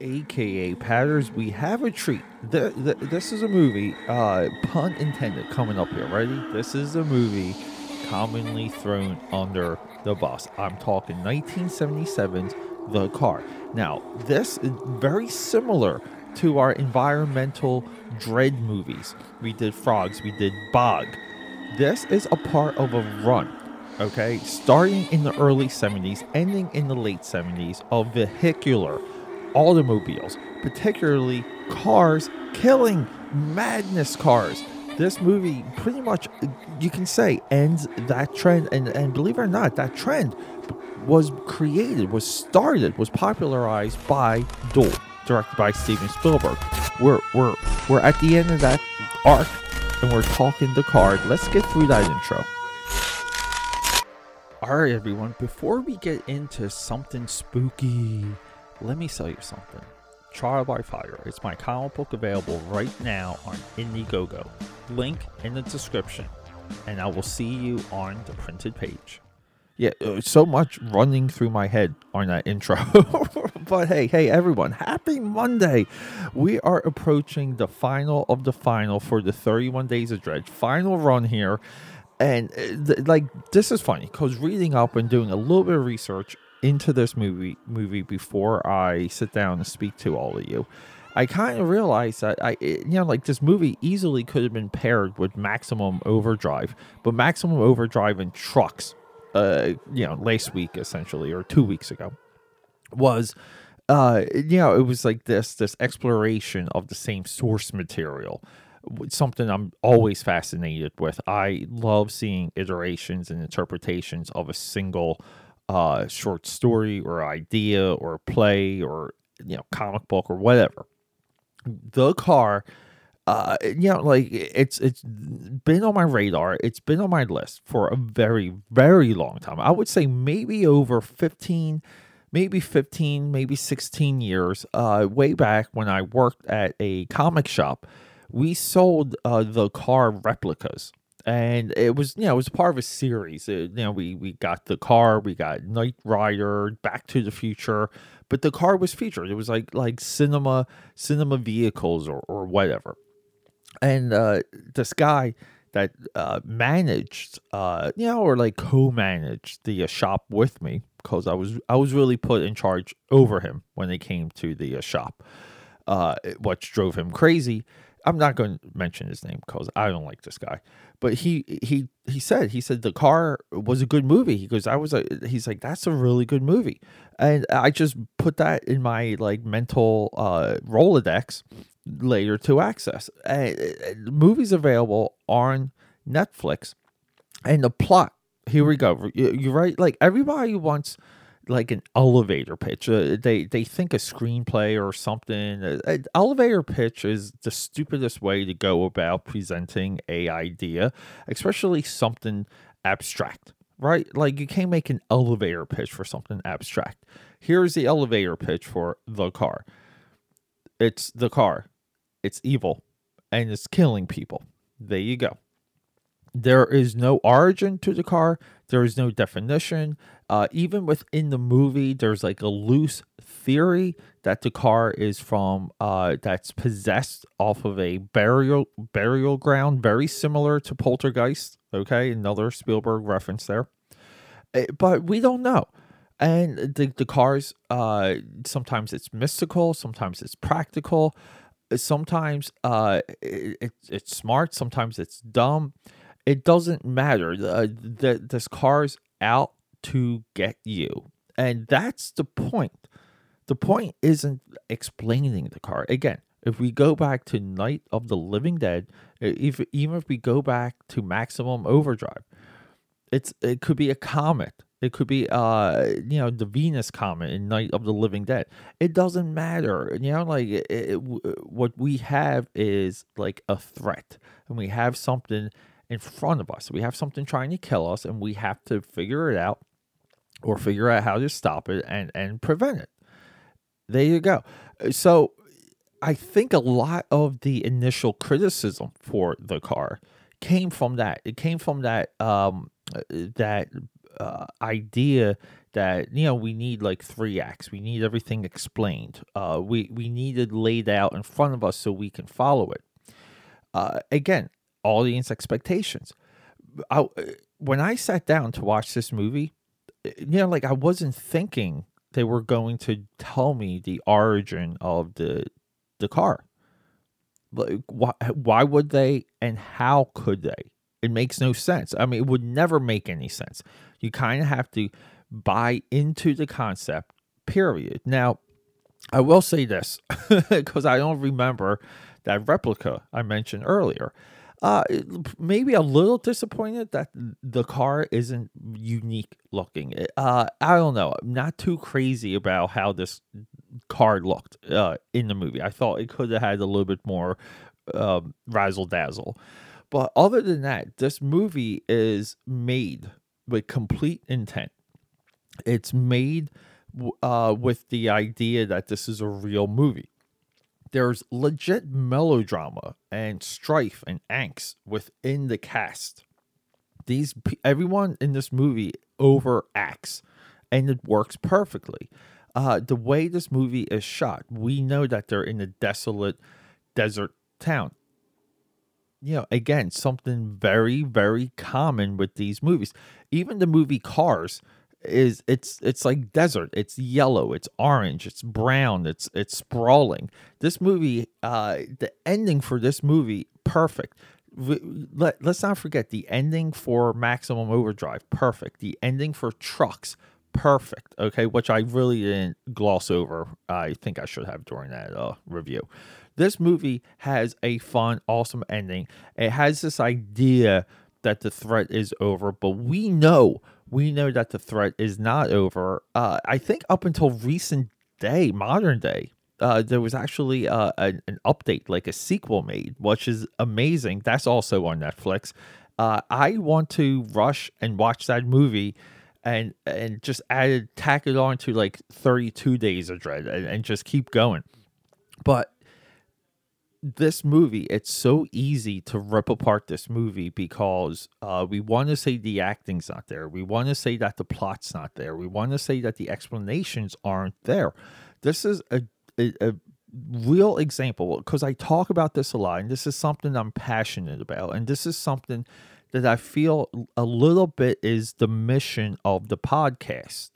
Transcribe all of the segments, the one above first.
aka Patters, we have a treat. The, the, this is a movie, uh, pun intended, coming up here. Ready? This is a movie commonly thrown under the bus. I'm talking 1977's The Car. Now, this is very similar to our environmental dread movies. We did Frogs, we did Bog. This is a part of a run okay, starting in the early 70s, ending in the late 70s, of vehicular automobiles, particularly cars killing madness cars. This movie pretty much, you can say, ends that trend. And, and believe it or not, that trend was created, was started, was popularized by Duel, directed by Steven Spielberg. We're, we're, we're at the end of that arc and we're talking the car. Let's get through that intro. Alright, everyone, before we get into something spooky, let me sell you something. Trial by Fire. It's my comic book available right now on Indiegogo. Link in the description. And I will see you on the printed page. Yeah, uh, so much running through my head on that intro. but hey, hey, everyone, happy Monday. We are approaching the final of the final for the 31 Days of Dread. Final run here and uh, like this is funny because reading up and doing a little bit of research into this movie movie before I sit down and speak to all of you, I kind of realized that I you know like this movie easily could have been paired with Maximum Overdrive, but Maximum Overdrive and Trucks, uh, you know, last week essentially or two weeks ago, was. Uh, you know, it was like this this exploration of the same source material something I'm always fascinated with. I love seeing iterations and interpretations of a single uh, short story or idea or play or you know comic book or whatever. The car, uh, you know, like it's it's been on my radar. It's been on my list for a very very long time. I would say maybe over fifteen maybe 15, maybe 16 years, uh, way back when I worked at a comic shop we sold uh, the car replicas and it was you know it was part of a series. It, you know we we got the car we got knight rider back to the future but the car was featured. It was like like cinema cinema vehicles or, or whatever. And uh this guy that uh managed uh you know or like co-managed the uh, shop with me because i was i was really put in charge over him when it came to the uh, shop uh which drove him crazy I'm not going to mention his name because I don't like this guy. But he he he said he said the car was a good movie. He goes, I was a. He's like that's a really good movie, and I just put that in my like mental uh, rolodex later to access. And, and movie's available on Netflix, and the plot. Here we go. You're right. Like everybody wants like an elevator pitch. Uh, they they think a screenplay or something. Uh, an elevator pitch is the stupidest way to go about presenting a idea, especially something abstract. Right? Like you can't make an elevator pitch for something abstract. Here's the elevator pitch for the car. It's the car. It's evil and it's killing people. There you go. There is no origin to the car. There is no definition. Uh, even within the movie, there's like a loose theory that the car is from uh, that's possessed off of a burial burial ground, very similar to Poltergeist. Okay, another Spielberg reference there, eh, but we don't know. And the the cars, uh, sometimes it's mystical, sometimes it's practical, sometimes uh, it, it's smart, sometimes it's dumb it doesn't matter. Uh, the, this car's out to get you. And that's the point. The point isn't explaining the car. Again, if we go back to Night of the Living Dead, if, even if we go back to Maximum Overdrive, it's it could be a comet. It could be uh you know the Venus comet in Night of the Living Dead. It doesn't matter. You know like it, it, what we have is like a threat and we have something in front of us. We have something trying to kill us, and we have to figure it out or figure out how to stop it and, and prevent it. There you go. So I think a lot of the initial criticism for the car came from that. It came from that um, that uh, idea that you know we need like three acts we need everything explained uh we we need it laid out in front of us so we can follow it uh again audience expectations. I, when i sat down to watch this movie you know like i wasn't thinking they were going to tell me the origin of the the car. Like why, why would they and how could they? It makes no sense. I mean it would never make any sense. You kind of have to buy into the concept, period. Now, I will say this because I don't remember that replica I mentioned earlier. Uh, maybe a little disappointed that the car isn't unique looking. Uh, I don't know. I'm not too crazy about how this car looked uh, in the movie. I thought it could have had a little bit more um, razzle dazzle. But other than that, this movie is made with complete intent it's made uh, with the idea that this is a real movie. There's legit melodrama and strife and angst within the cast. These everyone in this movie overacts, and it works perfectly. Uh, the way this movie is shot, we know that they're in a desolate desert town. You know, again, something very, very common with these movies. Even the movie Cars, is it's it's like desert. It's yellow. It's orange. It's brown. It's it's sprawling. This movie uh the ending for this movie perfect. Let, let's not forget the ending for maximum overdrive perfect. The ending for trucks perfect okay which i really didn't gloss over. I think i should have during that uh, review. This movie has a fun awesome ending. It has this idea that the threat is over but we know we know that the threat is not over. Uh, I think up until recent day, modern day, uh, there was actually uh, an, an, update, like a sequel made, which is amazing. That's also on Netflix. Uh, I want to rush and watch that movie and and just add it, tack it on to like 32 days of dread and, and just keep going. But this movie, it's so easy to rip apart this movie because uh, we want to say the acting's not there. We want to say that the plot's not there. We want to say that the explanations aren't there. This is a, a, a real example because I talk about this a lot, and this is something I'm passionate about, and this is something that I feel a little bit is the mission of the podcast.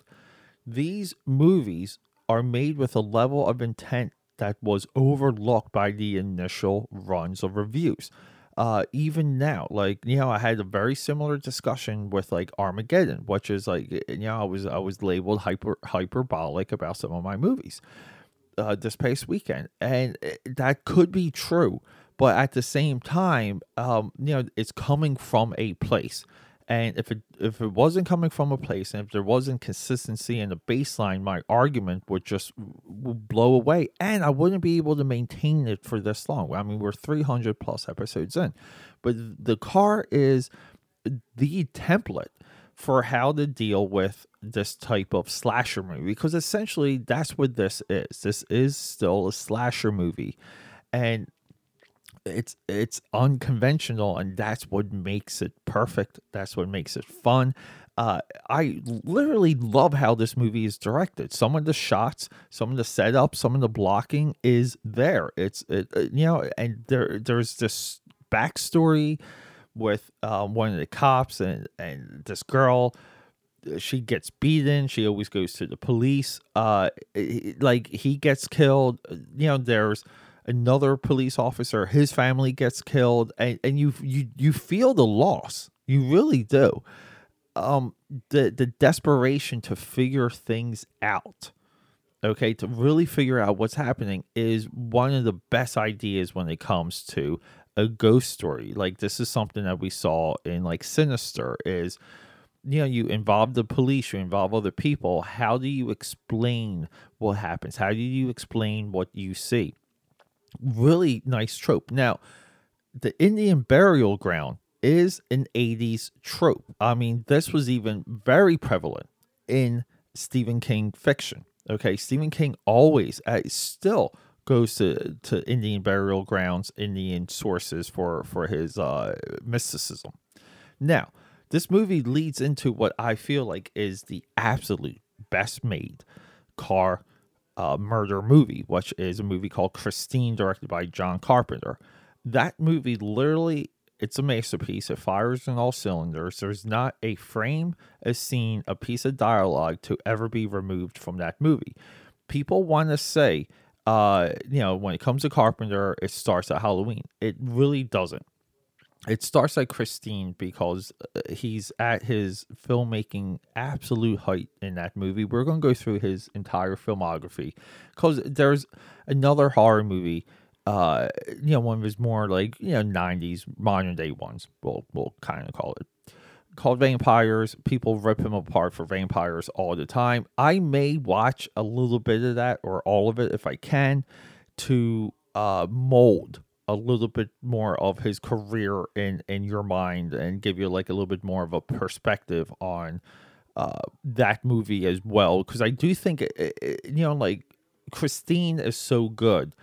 These movies are made with a level of intent that was overlooked by the initial runs of reviews. Uh, even now, like you know, I had a very similar discussion with like Armageddon, which is like you know, I was I was labeled hyper hyperbolic about some of my movies uh, this past weekend, and eh, that could be true, but at the same time, um, you know, it's coming from a place. And if it if it wasn't coming from a place, and if there wasn't consistency in the baseline, my argument would just would blow away, and I wouldn't be able to maintain it for this long. I mean, we're 300 plus episodes in, but the car is the template for how to deal with this type of slasher movie because essentially that's what this is. This is still a slasher movie, and it's it's unconventional and that's what makes it perfect that's what makes it fun uh, I literally love how this movie is directed. Some of the shots, some of the setup, some of the blocking is there. It's it, uh, you know, and there there's this backstory with um, one of the cops and and this girl. She gets beaten. She always goes to the police. Uh, like he gets killed. You know, there's another police officer, his family gets killed, and, and you you you feel the loss. You really do. Um, the the desperation to figure things out, okay, to really figure out what's happening is one of the best ideas when it comes to a ghost story. Like this is something that we saw in like Sinister is you know you involve the police you involve other people how do you explain what happens how do you explain what you see really nice trope. Now, the Indian burial ground is an 80s trope. I mean, this was even very prevalent in Stephen King fiction. Okay, Stephen King always uh, still goes to, to Indian burial grounds, Indian sources for for his uh, mysticism. Now, this movie leads into what I feel like is the absolute best made car uh, murder movie, which is a movie called Christine, directed by John Carpenter. That movie literally, it's a masterpiece. It fires in all cylinders. There's not a frame, a scene, a piece of dialogue to ever be removed from that movie. People want to say, uh, you know, when it comes to Carpenter, it starts at Halloween. It really doesn't it starts like Christine because uh, he's at his filmmaking absolute height in that movie. We're going to go through his entire filmography because there's another horror movie, uh, you know, one of his more like you know '90s modern day ones. We'll we'll kind of call it called Vampires. People rip him apart for vampires all the time. I may watch a little bit of that or all of it if I can to uh, mold a little bit more of his career in in your mind and give you like a little bit more of a perspective on uh, that movie as well because I do think it, it, you know like Christine is so good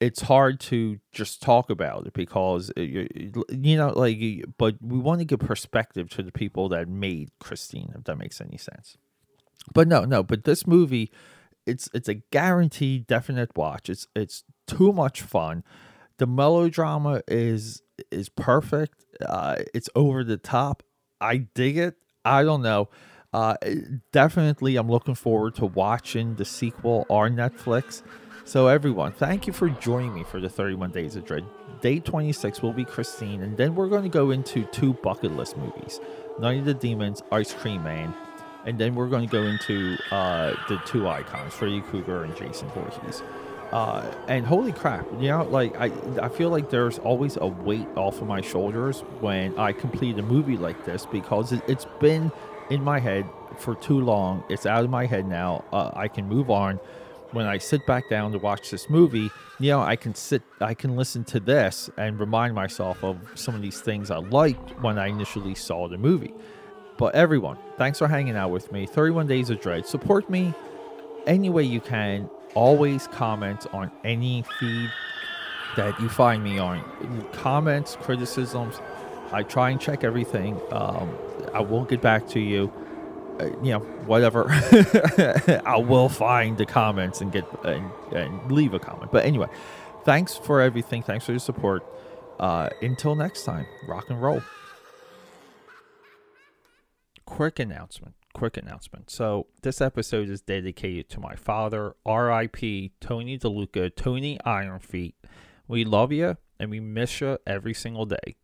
it's hard to just talk about it because you, you know like but we want to give perspective to the people that made Christine if that makes any sense. But no no but this movie it's it's a guaranteed definite watch. It's it's too much fun the melodrama is is perfect. Uh, it's over the top. I dig it. I don't know. Uh, definitely, I'm looking forward to watching the sequel on Netflix. So, everyone, thank you for joining me for the 31 Days of Dread. Day 26 will be Christine, and then we're going to go into two bucket list movies Night of the Demons, Ice Cream Man, and then we're going to go into uh, the two icons, Freddy Krueger and Jason Voorhees. Uh, and holy crap, you know, like I, I feel like there's always a weight off of my shoulders when I complete a movie like this because it, has been in my head for too long. It's out of my head now. Uh, I can move on. When I sit back down to watch this movie, you know, I can sit, I can listen to this and remind myself of some of these things I liked when I initially saw the movie. But everyone, thanks for hanging out with me. 31 Days of Dread. Support me any way you can always comment on any feed that you find me on. Comments, criticisms, I try and check everything. Um, I will get back to you. Uh, you know, whatever. I will find the comments and get and, and, leave a comment. But anyway, thanks for everything. Thanks for your support. Uh, until next time, rock and roll. Quick announcement quick announcement. So, this episode is dedicated to my father, RIP Tony DeLuca, Tony Ironfeet. We love you and we miss you every single day.